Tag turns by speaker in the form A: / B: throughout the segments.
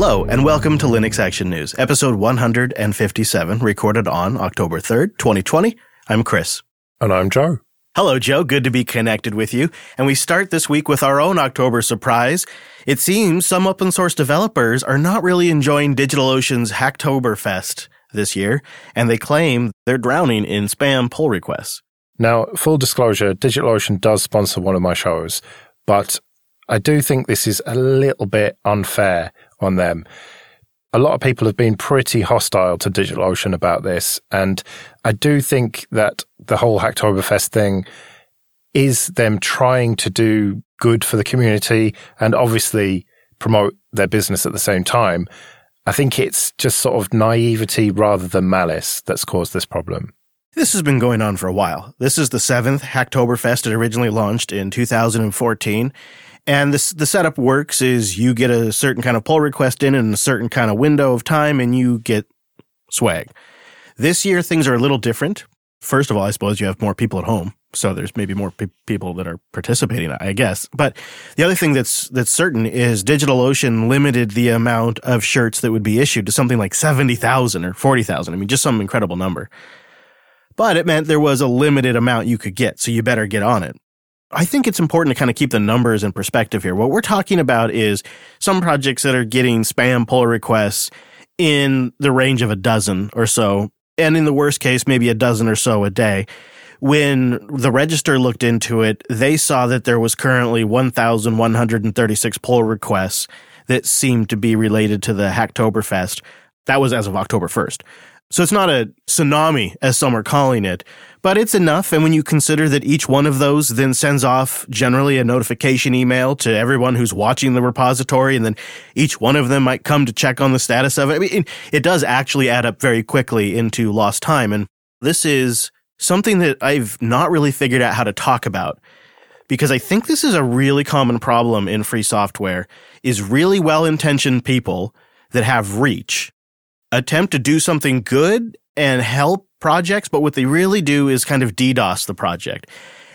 A: Hello, and welcome to Linux Action News, episode 157, recorded on October 3rd, 2020. I'm Chris.
B: And I'm Joe.
A: Hello, Joe. Good to be connected with you. And we start this week with our own October surprise. It seems some open source developers are not really enjoying DigitalOcean's Hacktoberfest this year, and they claim they're drowning in spam pull requests.
B: Now, full disclosure, DigitalOcean does sponsor one of my shows, but I do think this is a little bit unfair on them. A lot of people have been pretty hostile to DigitalOcean about this, and I do think that the whole Hacktoberfest thing is them trying to do good for the community and obviously promote their business at the same time. I think it's just sort of naivety rather than malice that's caused this problem.
A: This has been going on for a while. This is the seventh Hacktoberfest. It originally launched in 2014. And this, the setup works is you get a certain kind of pull request in in a certain kind of window of time and you get swag. This year, things are a little different. First of all, I suppose you have more people at home. So there's maybe more pe- people that are participating, I guess. But the other thing that's, that's certain is DigitalOcean limited the amount of shirts that would be issued to something like 70,000 or 40,000. I mean, just some incredible number. But it meant there was a limited amount you could get. So you better get on it. I think it's important to kind of keep the numbers in perspective here. What we're talking about is some projects that are getting spam pull requests in the range of a dozen or so. And in the worst case, maybe a dozen or so a day. When the register looked into it, they saw that there was currently 1,136 pull requests that seemed to be related to the Hacktoberfest. That was as of October 1st. So it's not a tsunami, as some are calling it, but it's enough. And when you consider that each one of those then sends off generally a notification email to everyone who's watching the repository, and then each one of them might come to check on the status of it. I mean, it does actually add up very quickly into lost time. And this is something that I've not really figured out how to talk about because I think this is a really common problem in free software is really well-intentioned people that have reach attempt to do something good and help projects, but what they really do is kind of DDoS the project.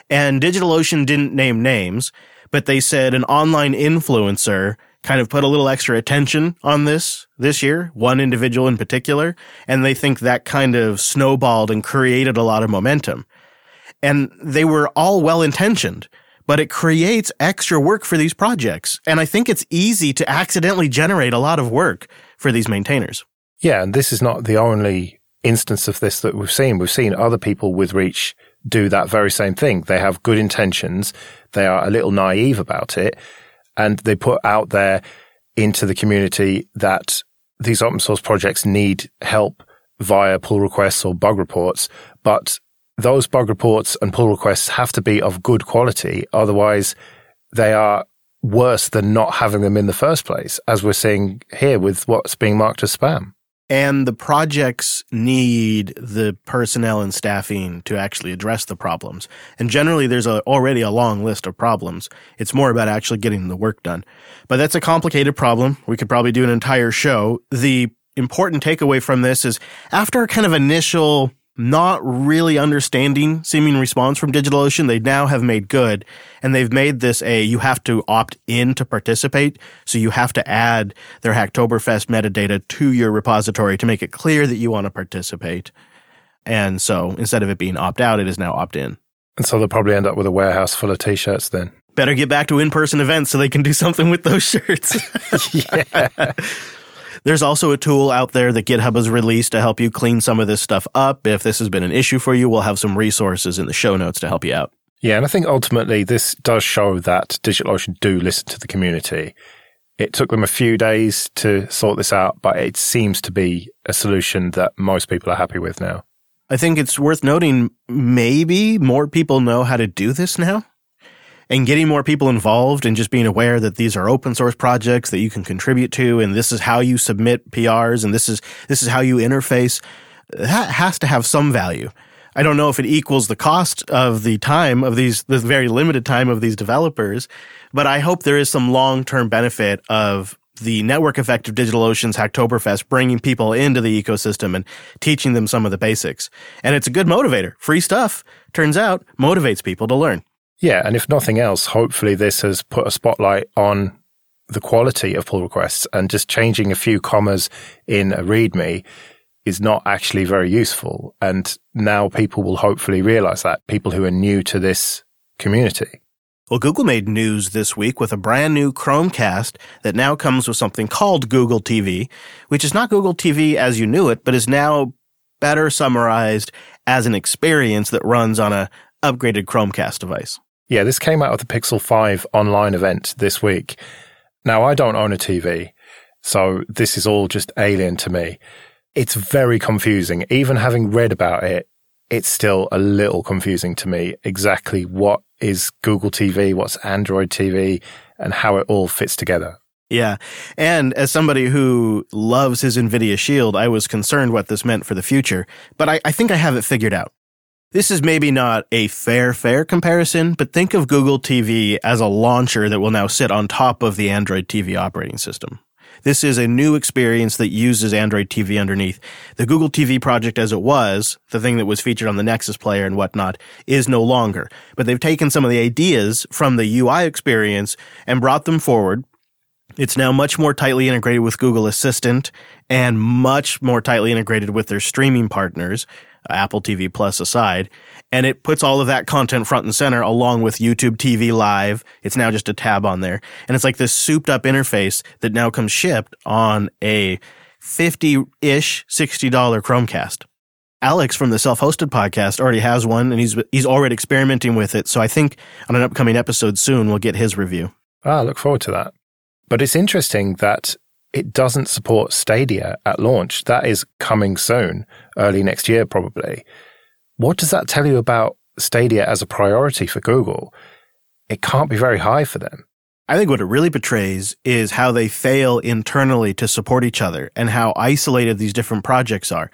A: And DigitalOcean didn't name names, but they said an online influencer kind of put a little extra attention on this this year, one individual in particular, and they think that kind of snowballed and created a lot of momentum. And they were all well intentioned, but it creates extra work for these projects. And I think it's easy to accidentally generate a lot of work for these maintainers.
B: Yeah, and this is not the only instance of this that we've seen. We've seen other people with reach do that very same thing. They have good intentions. They are a little naive about it and they put out there into the community that these open source projects need help via pull requests or bug reports. But those bug reports and pull requests have to be of good quality. Otherwise they are worse than not having them in the first place, as we're seeing here with what's being marked as spam.
A: And the projects need the personnel and staffing to actually address the problems. And generally, there's a, already a long list of problems. It's more about actually getting the work done. But that's a complicated problem. We could probably do an entire show. The important takeaway from this is after a kind of initial not really understanding seeming response from DigitalOcean, they now have made good. And they've made this a, you have to opt in to participate. So you have to add their Hacktoberfest metadata to your repository to make it clear that you want to participate. And so instead of it being opt out, it is now opt in.
B: And so they'll probably end up with a warehouse full of t shirts then.
A: Better get back to in person events so they can do something with those shirts. yeah. There's also a tool out there that GitHub has released to help you clean some of this stuff up. If this has been an issue for you, we'll have some resources in the show notes to help you out.
B: Yeah, and I think ultimately this does show that DigitalOcean do listen to the community. It took them a few days to sort this out, but it seems to be a solution that most people are happy with now.
A: I think it's worth noting maybe more people know how to do this now and getting more people involved and just being aware that these are open source projects that you can contribute to and this is how you submit PRs and this is this is how you interface that has to have some value. I don't know if it equals the cost of the time of these the very limited time of these developers, but I hope there is some long-term benefit of the network effect of DigitalOcean's Hacktoberfest bringing people into the ecosystem and teaching them some of the basics. And it's a good motivator. Free stuff, turns out, motivates people to learn.
B: Yeah, and if nothing else, hopefully this has put a spotlight on the quality of pull requests and just changing a few commas in a README is not actually very useful. And now people will hopefully realize that people who are new to this community.
A: Well, Google made news this week with a brand new Chromecast that now comes with something called Google TV, which is not Google TV as you knew it, but is now better summarized as an experience that runs on a upgraded Chromecast device.
B: Yeah, this came out of the Pixel 5 online event this week. Now, I don't own a TV, so this is all just alien to me. It's very confusing. Even having read about it, it's still a little confusing to me exactly what is Google TV, what's Android TV, and how it all fits together.
A: Yeah. And as somebody who loves his NVIDIA Shield, I was concerned what this meant for the future, but I, I think I have it figured out. This is maybe not a fair, fair comparison, but think of Google TV as a launcher that will now sit on top of the Android TV operating system. This is a new experience that uses Android TV underneath. The Google TV project as it was, the thing that was featured on the Nexus player and whatnot, is no longer. But they've taken some of the ideas from the UI experience and brought them forward, it's now much more tightly integrated with Google Assistant and much more tightly integrated with their streaming partners, Apple TV Plus aside. And it puts all of that content front and center along with YouTube TV Live. It's now just a tab on there. And it's like this souped up interface that now comes shipped on a 50 ish, $60 Chromecast. Alex from the self-hosted podcast already has one and he's he's already experimenting with it. So I think on an upcoming episode soon we'll get his review.
B: Ah, I look forward to that. But it's interesting that it doesn't support Stadia at launch. That is coming soon, early next year, probably. What does that tell you about Stadia as a priority for Google? It can't be very high for them.
A: I think what it really betrays is how they fail internally to support each other and how isolated these different projects are.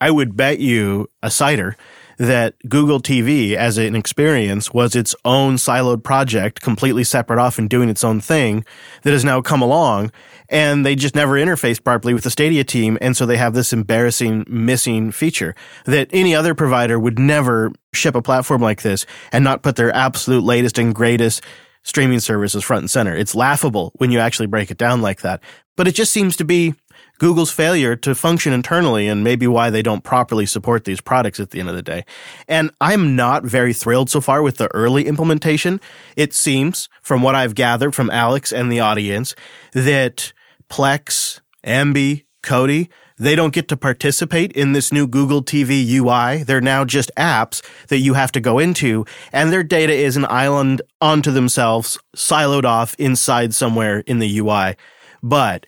A: I would bet you a cider that Google TV as an experience was its own siloed project, completely separate off and doing its own thing that has now come along and they just never interfaced properly with the Stadia team. And so they have this embarrassing missing feature that any other provider would never ship a platform like this and not put their absolute latest and greatest streaming services front and center. It's laughable when you actually break it down like that. But it just seems to be Google's failure to function internally and maybe why they don't properly support these products at the end of the day. And I'm not very thrilled so far with the early implementation. It seems, from what I've gathered from Alex and the audience, that Plex, Emby, Kodi, they don't get to participate in this new Google TV UI. They're now just apps that you have to go into, and their data is an island onto themselves, siloed off inside somewhere in the UI. But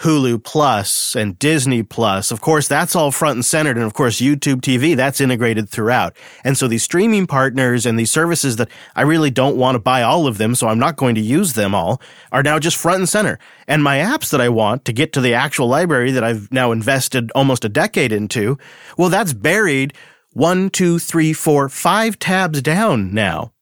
A: Hulu Plus and Disney Plus. Of course, that's all front and centered. And of course, YouTube TV, that's integrated throughout. And so these streaming partners and these services that I really don't want to buy all of them, so I'm not going to use them all, are now just front and center. And my apps that I want to get to the actual library that I've now invested almost a decade into, well, that's buried one, two, three, four, five tabs down now.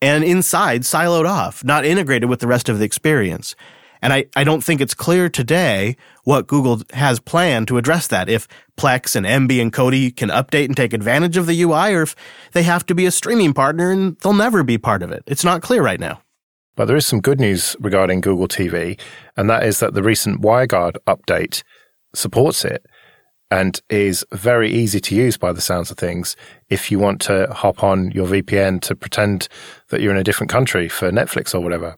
A: And inside, siloed off, not integrated with the rest of the experience. And I, I don't think it's clear today what Google has planned to address that. If Plex and Emby and Kodi can update and take advantage of the UI, or if they have to be a streaming partner and they'll never be part of it. It's not clear right now.
B: But there is some good news regarding Google TV, and that is that the recent WireGuard update supports it and is very easy to use by the sounds of things if you want to hop on your VPN to pretend that you're in a different country for Netflix or whatever.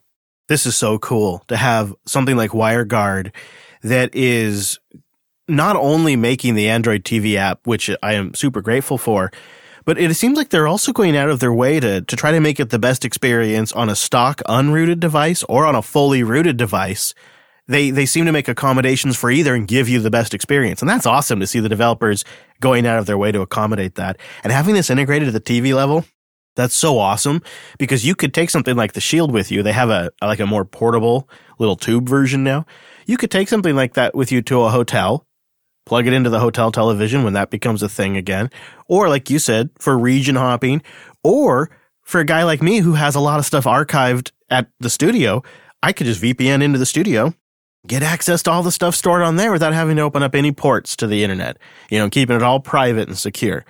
A: This is so cool to have something like WireGuard that is not only making the Android TV app, which I am super grateful for, but it seems like they're also going out of their way to, to try to make it the best experience on a stock unrooted device or on a fully rooted device. They, they seem to make accommodations for either and give you the best experience. And that's awesome to see the developers going out of their way to accommodate that. And having this integrated at the TV level, that's so awesome because you could take something like the Shield with you. They have a like a more portable little tube version now. You could take something like that with you to a hotel, plug it into the hotel television when that becomes a thing again, or like you said, for region hopping, or for a guy like me who has a lot of stuff archived at the studio, I could just VPN into the studio, get access to all the stuff stored on there without having to open up any ports to the internet, you know, keeping it all private and secure.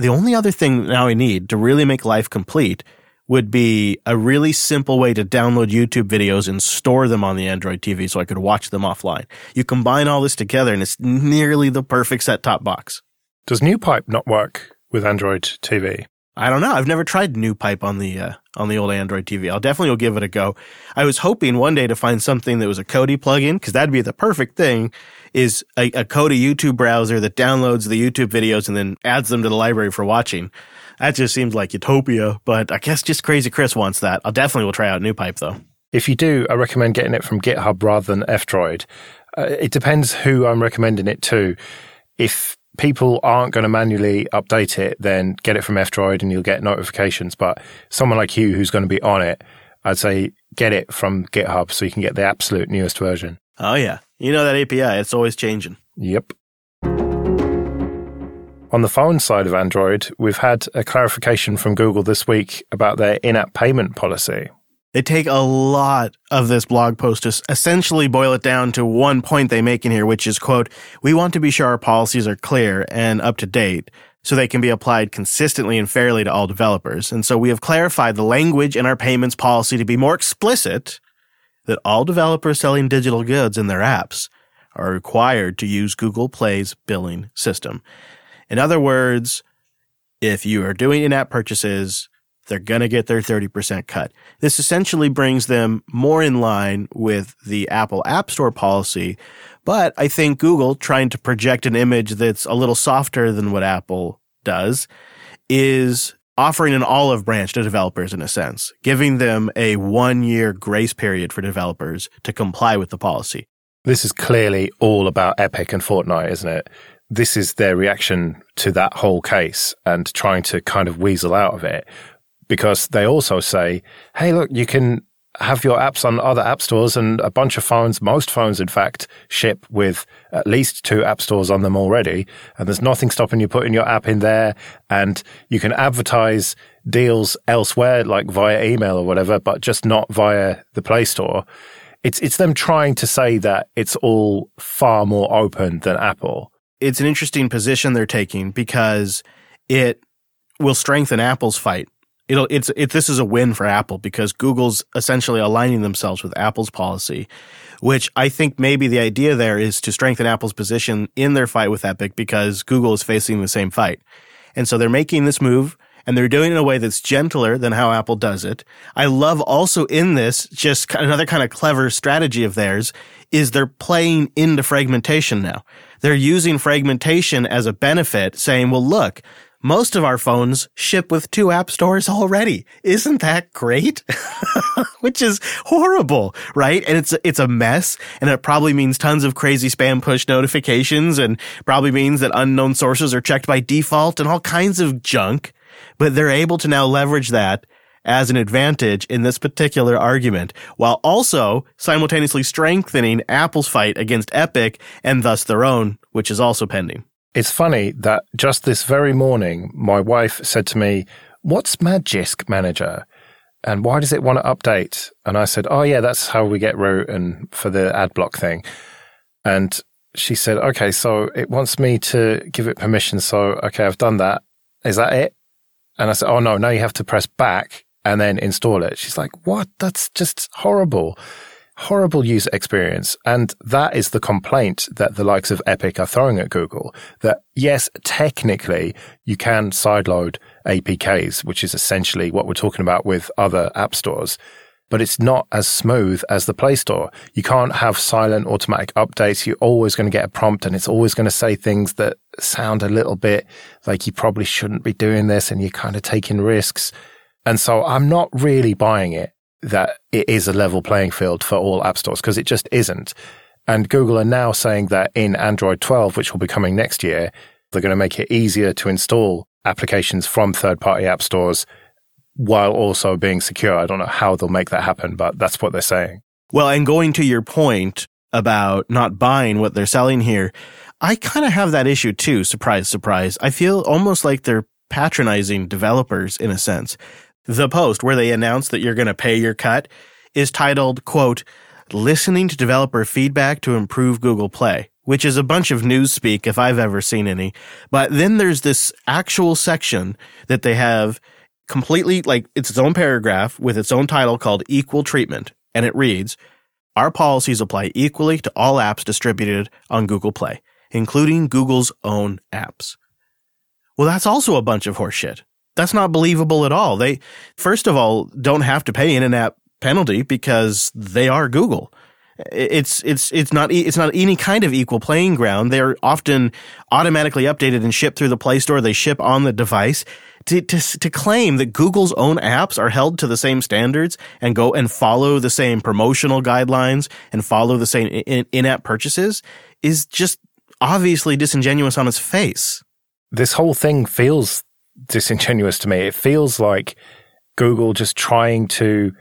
A: The only other thing now I need to really make life complete would be a really simple way to download YouTube videos and store them on the Android TV so I could watch them offline. You combine all this together and it's nearly the perfect set top box.
B: Does NewPipe not work with Android TV?
A: I don't know. I've never tried NewPipe on the uh, on the old Android TV. I'll definitely give it a go. I was hoping one day to find something that was a Kodi plugin because that'd be the perfect thing. Is a, a Kodi YouTube browser that downloads the YouTube videos and then adds them to the library for watching. That just seems like utopia, but I guess just Crazy Chris wants that. I'll definitely will try out NewPipe though.
B: If you do, I recommend getting it from GitHub rather than F-Droid. Uh, it depends who I'm recommending it to. If people aren't going to manually update it, then get it from F-Droid and you'll get notifications. But someone like you who's going to be on it, I'd say get it from GitHub so you can get the absolute newest version.
A: Oh yeah. You know that API, it's always changing.
B: Yep. On the phone side of Android, we've had a clarification from Google this week about their in-app payment policy.
A: They take a lot of this blog post to essentially boil it down to one point they make in here, which is, quote, we want to be sure our policies are clear and up to date so they can be applied consistently and fairly to all developers. And so we have clarified the language in our payments policy to be more explicit that all developers selling digital goods in their apps are required to use Google Play's billing system. In other words, if you are doing in-app purchases, they're going to get their 30% cut. This essentially brings them more in line with the Apple App Store policy. But I think Google, trying to project an image that's a little softer than what Apple does, is offering an olive branch to developers in a sense, giving them a one year grace period for developers to comply with the policy.
B: This is clearly all about Epic and Fortnite, isn't it? This is their reaction to that whole case and trying to kind of weasel out of it because they also say, hey, look, you can have your apps on other app stores and a bunch of phones, most phones, in fact, ship with at least two app stores on them already. And there's nothing stopping you putting your app in there and you can advertise deals elsewhere, like via email or whatever, but just not via the Play Store. It's, it's them trying to say that it's all far more open than Apple.
A: It's an interesting position they're taking because it will strengthen Apple's fight it'll it's it this is a win for Apple because Google's essentially aligning themselves with Apple's policy, which I think maybe the idea there is to strengthen Apple's position in their fight with Epic because Google is facing the same fight. And so they're making this move and they're doing it in a way that's gentler than how Apple does it. I love also in this just another kind of clever strategy of theirs is they're playing into fragmentation now. They're using fragmentation as a benefit saying, well, look, most of our phones ship with two app stores already. Isn't that great? Which is horrible, right? And it's it's a mess, and it probably means tons of crazy spam push notifications, and probably means that unknown sources are checked by default and all kinds of junk. But they're able to now leverage that as an advantage in this particular argument, while also simultaneously strengthening Apple's fight against Epic and thus their own, which is also pending.
B: It's funny that just this very morning, my wife said to me, What's Magisk Manager? And why does it want to update? And I said, Oh, yeah, that's how we get root and for the ad block thing. And she said, Okay, so it wants me to give it permission. So, okay, I've done that. Is that it? And I said, Oh, no, now you have to press back and then install it. She's like, What? That's just horrible horrible user experience. And that is the complaint that the likes of Epic are throwing at Google that yes, technically you can sideload APKs, which is essentially what we're talking about with other app stores. But it's not as smooth as the Play Store. You can't have silent automatic updates. You're always going to get a prompt and it's always going to say things that sound a little bit like you probably shouldn't be doing this and you're kind of taking risks. And so I'm not really buying it that it is a level playing field for all app stores because it just isn't. And Google are now saying that in Android 12, which will be coming next year, they're going to make it easier to install applications from third party app stores while also being secure. I don't know how they'll make that happen, but that's what they're saying.
A: Well, and going to your point about not buying what they're selling here, I kind of have that issue too. Surprise, surprise. I feel almost like they're patronizing developers in a sense. The post where they announce that you're going to pay your cut is titled, quote, listening to developer feedback to improve Google Play, which is a bunch of news speak if I've ever seen any. But then there's this actual section that they have completely like it's its own paragraph with its own title called Equal Treatment. And it reads Our policies apply equally to all apps distributed on Google Play, including Google's own apps. Well, that's also a bunch of horseshit. That's not believable at all. They, first of all, don't have to pay an in-app penalty because they are Google. It's it's it's not it's not any kind of equal playing ground. They're often automatically updated and shipped through the Play Store. They ship on the device. To, to, to claim that Google's own apps are held to the same standards and go and follow the same promotional guidelines and follow the same in, in-app purchases is just obviously disingenuous on its face.
B: This whole thing feels disingenuous to me. It feels like Google just trying to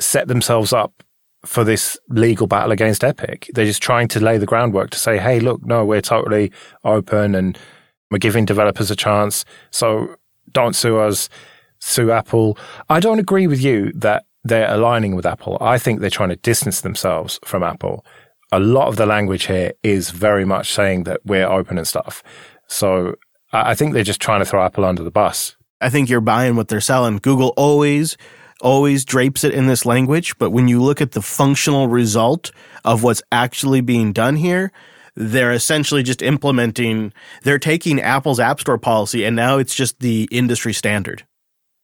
B: set themselves up for this legal battle against Epic. They're just trying to lay the groundwork to say, hey, look, no, we're totally open and we're giving developers a chance. So don't sue us, sue Apple. I don't agree with you that they're aligning with Apple. I think they're trying to distance themselves from Apple. A lot of the language here is very much saying that we're open and stuff. So I think they're just trying to throw Apple under the bus.
A: I think you're buying what they're selling. Google always always drapes it in this language, but when you look at the functional result of what's actually being done here, they're essentially just implementing, they're taking Apple's App Store policy and now it's just the industry standard.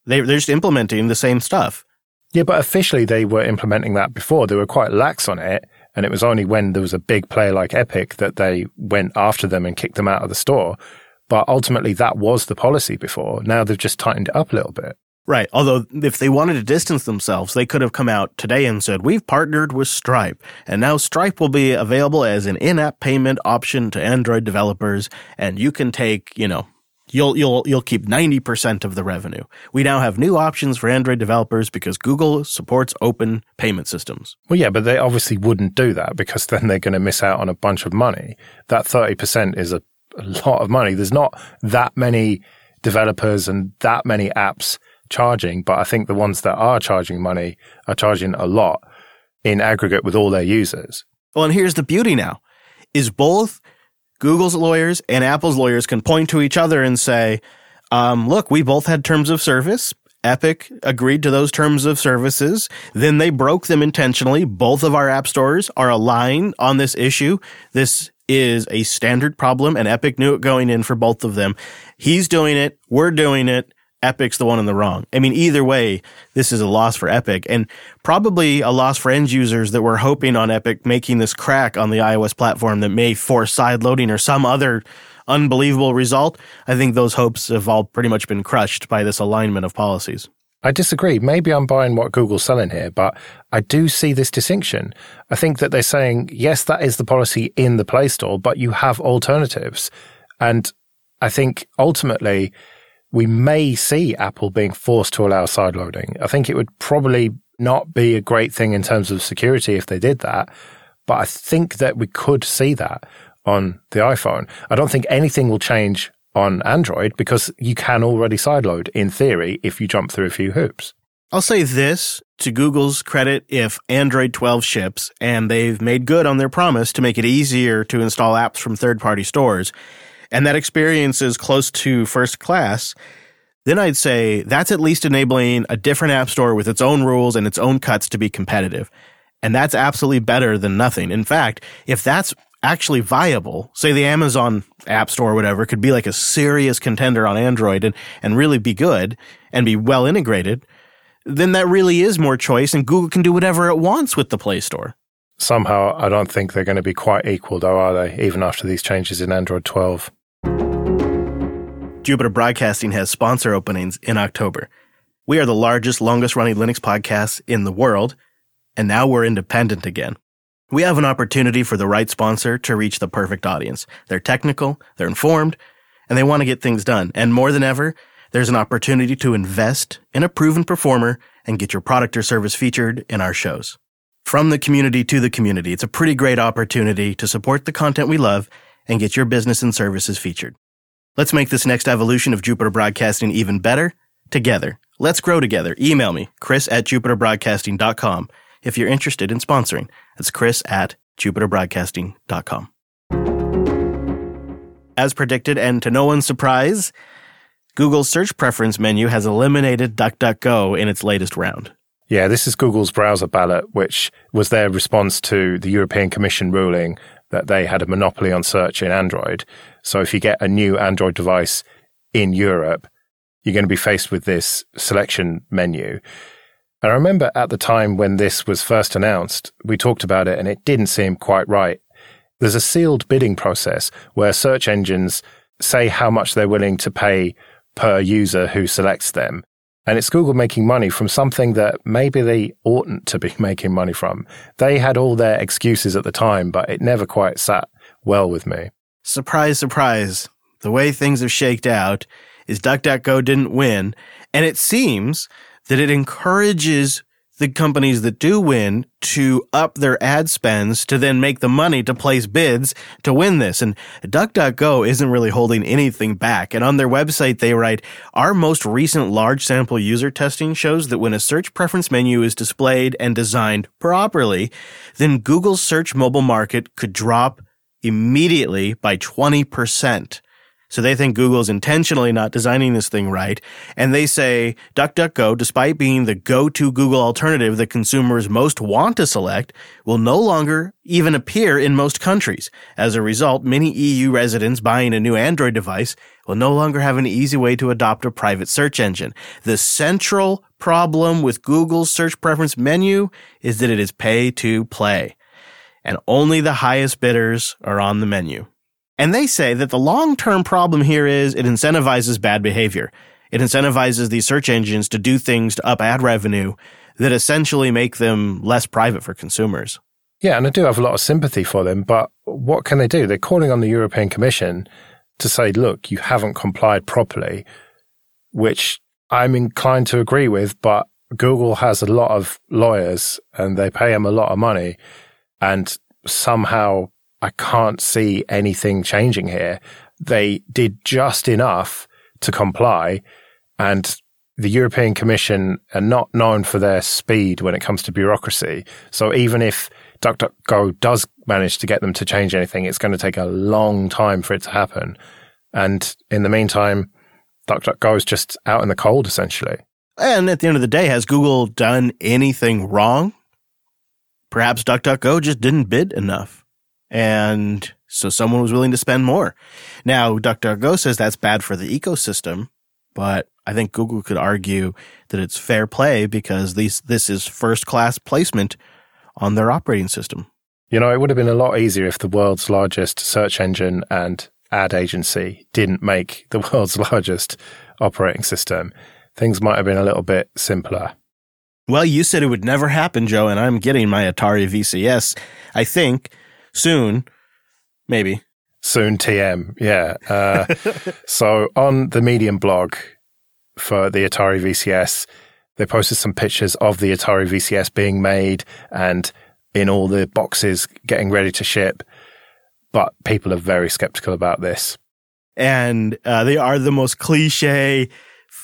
A: They, they're just implementing the same stuff.
B: Yeah, but officially they were implementing that before. They were quite lax on it. And it was only when there was a big player like Epic that they went after them and kicked them out of the store. But ultimately, that was the policy before. Now they've just tightened it up a little bit.
A: Right. Although, if they wanted to distance themselves, they could have come out today and said, We've partnered with Stripe, and now Stripe will be available as an in app payment option to Android developers, and you can take, you know, you'll you'll you'll keep 90% of the revenue. We now have new options for Android developers because Google supports open payment systems.
B: Well yeah, but they obviously wouldn't do that because then they're going to miss out on a bunch of money. That 30% is a, a lot of money. There's not that many developers and that many apps charging, but I think the ones that are charging money are charging a lot in aggregate with all their users.
A: Well, and here's the beauty now is both Google's lawyers and Apple's lawyers can point to each other and say, um, look, we both had terms of service. Epic agreed to those terms of services. Then they broke them intentionally. Both of our app stores are aligned on this issue. This is a standard problem and Epic knew it going in for both of them. He's doing it. We're doing it. Epic's the one in the wrong. I mean, either way, this is a loss for Epic and probably a loss for end users that were hoping on Epic making this crack on the iOS platform that may force side loading or some other unbelievable result. I think those hopes have all pretty much been crushed by this alignment of policies.
B: I disagree. Maybe I'm buying what Google's selling here, but I do see this distinction. I think that they're saying, yes, that is the policy in the Play Store, but you have alternatives. And I think ultimately, we may see Apple being forced to allow sideloading. I think it would probably not be a great thing in terms of security if they did that, but I think that we could see that on the iPhone. I don't think anything will change on Android because you can already sideload in theory if you jump through a few hoops.
A: I'll say this to Google's credit if Android 12 ships and they've made good on their promise to make it easier to install apps from third party stores and that experience is close to first class, then I'd say that's at least enabling a different app store with its own rules and its own cuts to be competitive. And that's absolutely better than nothing. In fact, if that's actually viable, say the Amazon App Store or whatever could be like a serious contender on Android and, and really be good and be well integrated, then that really is more choice and Google can do whatever it wants with the Play Store.
B: Somehow, I don't think they're going to be quite equal, though, are they? Even after these changes in Android 12.
A: Jupiter Broadcasting has sponsor openings in October. We are the largest, longest running Linux podcast in the world, and now we're independent again. We have an opportunity for the right sponsor to reach the perfect audience. They're technical, they're informed, and they want to get things done. And more than ever, there's an opportunity to invest in a proven performer and get your product or service featured in our shows. From the community to the community, it's a pretty great opportunity to support the content we love and get your business and services featured. Let's make this next evolution of Jupiter Broadcasting even better together. Let's grow together. Email me, chris at jupiterbroadcasting.com if you're interested in sponsoring. That's chris at jupiterbroadcasting.com. As predicted, and to no one's surprise, Google's search preference menu has eliminated DuckDuckGo in its latest round.
B: Yeah, this is Google's browser ballot, which was their response to the European Commission ruling that they had a monopoly on search in Android. So if you get a new Android device in Europe, you're going to be faced with this selection menu. I remember at the time when this was first announced, we talked about it and it didn't seem quite right. There's a sealed bidding process where search engines say how much they're willing to pay per user who selects them. And it's Google making money from something that maybe they oughtn't to be making money from. They had all their excuses at the time, but it never quite sat well with me.
A: Surprise, surprise. The way things have shaked out is DuckDuckGo didn't win. And it seems that it encourages the companies that do win to up their ad spends to then make the money to place bids to win this. And DuckDuckGo isn't really holding anything back. And on their website, they write, our most recent large sample user testing shows that when a search preference menu is displayed and designed properly, then Google's search mobile market could drop immediately by 20%. So they think Google's intentionally not designing this thing right. And they say DuckDuckGo, despite being the go-to Google alternative that consumers most want to select, will no longer even appear in most countries. As a result, many EU residents buying a new Android device will no longer have an easy way to adopt a private search engine. The central problem with Google's search preference menu is that it is pay to play. And only the highest bidders are on the menu. And they say that the long term problem here is it incentivizes bad behavior. It incentivizes these search engines to do things to up ad revenue that essentially make them less private for consumers.
B: Yeah, and I do have a lot of sympathy for them, but what can they do? They're calling on the European Commission to say, look, you haven't complied properly, which I'm inclined to agree with, but Google has a lot of lawyers and they pay them a lot of money. And somehow I can't see anything changing here. They did just enough to comply and the European Commission are not known for their speed when it comes to bureaucracy. So even if DuckDuckGo does manage to get them to change anything, it's going to take a long time for it to happen. And in the meantime, DuckDuckGo is just out in the cold, essentially.
A: And at the end of the day, has Google done anything wrong? Perhaps DuckDuckGo just didn't bid enough. And so someone was willing to spend more. Now, DuckDuckGo says that's bad for the ecosystem, but I think Google could argue that it's fair play because these, this is first class placement on their operating system.
B: You know, it would have been a lot easier if the world's largest search engine and ad agency didn't make the world's largest operating system. Things might have been a little bit simpler.
A: Well, you said it would never happen, Joe, and I'm getting my Atari VCS. I think soon, maybe.
B: Soon TM, yeah. Uh, so on the Medium blog for the Atari VCS, they posted some pictures of the Atari VCS being made and in all the boxes getting ready to ship. But people are very skeptical about this.
A: And uh, they are the most cliche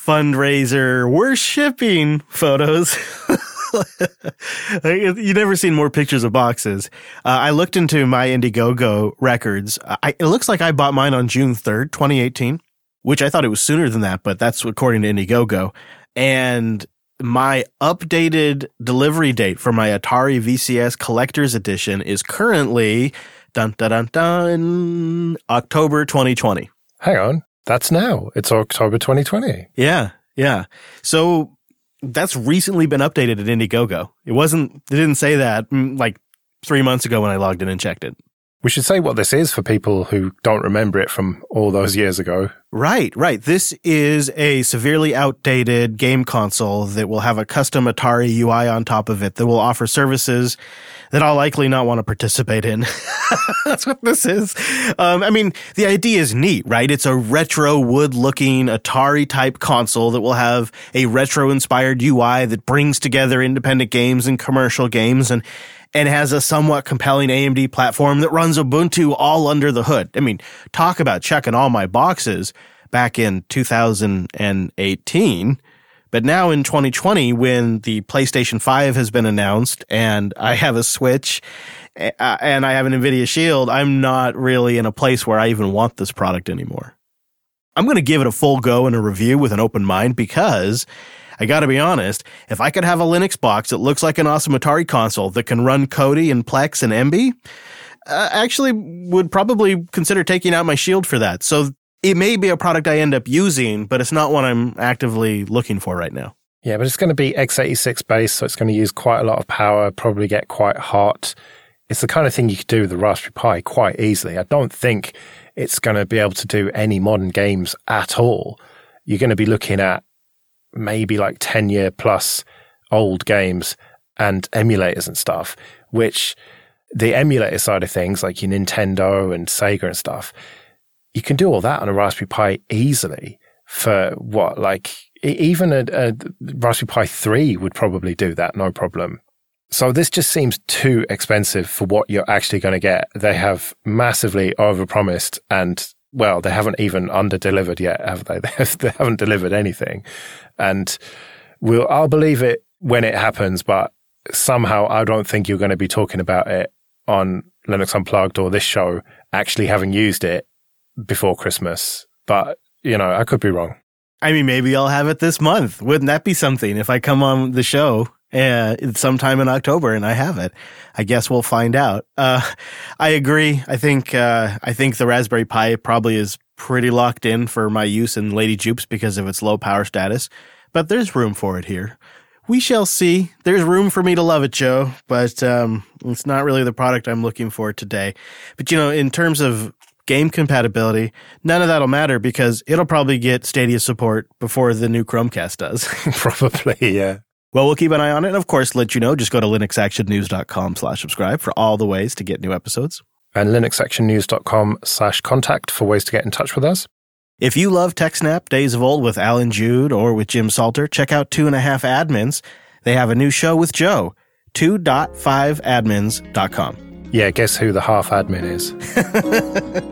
A: fundraiser, we're shipping photos. you never seen more pictures of boxes. Uh, I looked into my Indiegogo records. I, it looks like I bought mine on June 3rd, 2018, which I thought it was sooner than that, but that's according to Indiegogo. And my updated delivery date for my Atari VCS Collector's Edition is currently dun dun dun dun October 2020.
B: Hang on, that's now. It's October 2020.
A: Yeah, yeah. So that's recently been updated at Indiegogo. It wasn't, it didn't say that mm, like three months ago when I logged in and checked it.
B: We should say what this is for people who don't remember it from all those years ago.
A: Right, right. This is a severely outdated game console that will have a custom Atari UI on top of it that will offer services that I'll likely not want to participate in. That's what this is. Um, I mean, the idea is neat, right? It's a retro wood looking Atari type console that will have a retro inspired UI that brings together independent games and commercial games and and has a somewhat compelling AMD platform that runs Ubuntu all under the hood. I mean, talk about checking all my boxes back in 2018. But now in 2020, when the PlayStation 5 has been announced and I have a Switch uh, and I have an NVIDIA Shield, I'm not really in a place where I even want this product anymore. I'm going to give it a full go and a review with an open mind because I got to be honest, if I could have a Linux box that looks like an awesome Atari console that can run Kodi and Plex and Emby, I actually would probably consider taking out my shield for that. So it may be a product I end up using, but it's not one I'm actively looking for right now.
B: Yeah, but it's going to be x86 based, so it's going to use quite a lot of power, probably get quite hot. It's the kind of thing you could do with the Raspberry Pi quite easily. I don't think it's going to be able to do any modern games at all. You're going to be looking at maybe like 10 year plus old games and emulators and stuff, which the emulator side of things, like your Nintendo and Sega and stuff, you can do all that on a Raspberry Pi easily for what, like even a, a Raspberry Pi 3 would probably do that, no problem. So this just seems too expensive for what you're actually going to get. They have massively overpromised and well, they haven't even under-delivered yet, have they? They haven't delivered anything, and we'll I'll believe it when it happens. But somehow, I don't think you're going to be talking about it on Linux Unplugged or this show actually having used it before Christmas. But you know, I could be wrong.
A: I mean, maybe I'll have it this month. Wouldn't that be something if I come on the show uh, sometime in October and I have it? I guess we'll find out. Uh, I agree. I think uh, I think the Raspberry Pi probably is pretty locked in for my use in Lady Jupes because of its low power status, but there's room for it here. We shall see. There's room for me to love it, Joe, but um, it's not really the product I'm looking for today. But you know, in terms of game compatibility, none of that'll matter because it'll probably get Stadia support before the new Chromecast does.
B: probably, yeah.
A: Well, we'll keep an eye on it. And of course, let you know, just go to linuxactionnews.com slash subscribe for all the ways to get new episodes.
B: And linuxactionnews.com slash contact for ways to get in touch with us.
A: If you love TechSnap Days of Old with Allan Jude or with Jim Salter, check out Two and a Half Admins. They have a new show with Joe, 2.5admins.com.
B: Yeah, guess who the half admin is?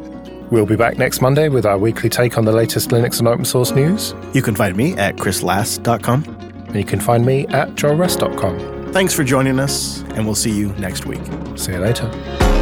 B: We'll be back next Monday with our weekly take on the latest Linux and open source news.
A: You can find me at chrislas.com.
B: And you can find me at joeress.com.
A: Thanks for joining us, and we'll see you next week.
B: See you later.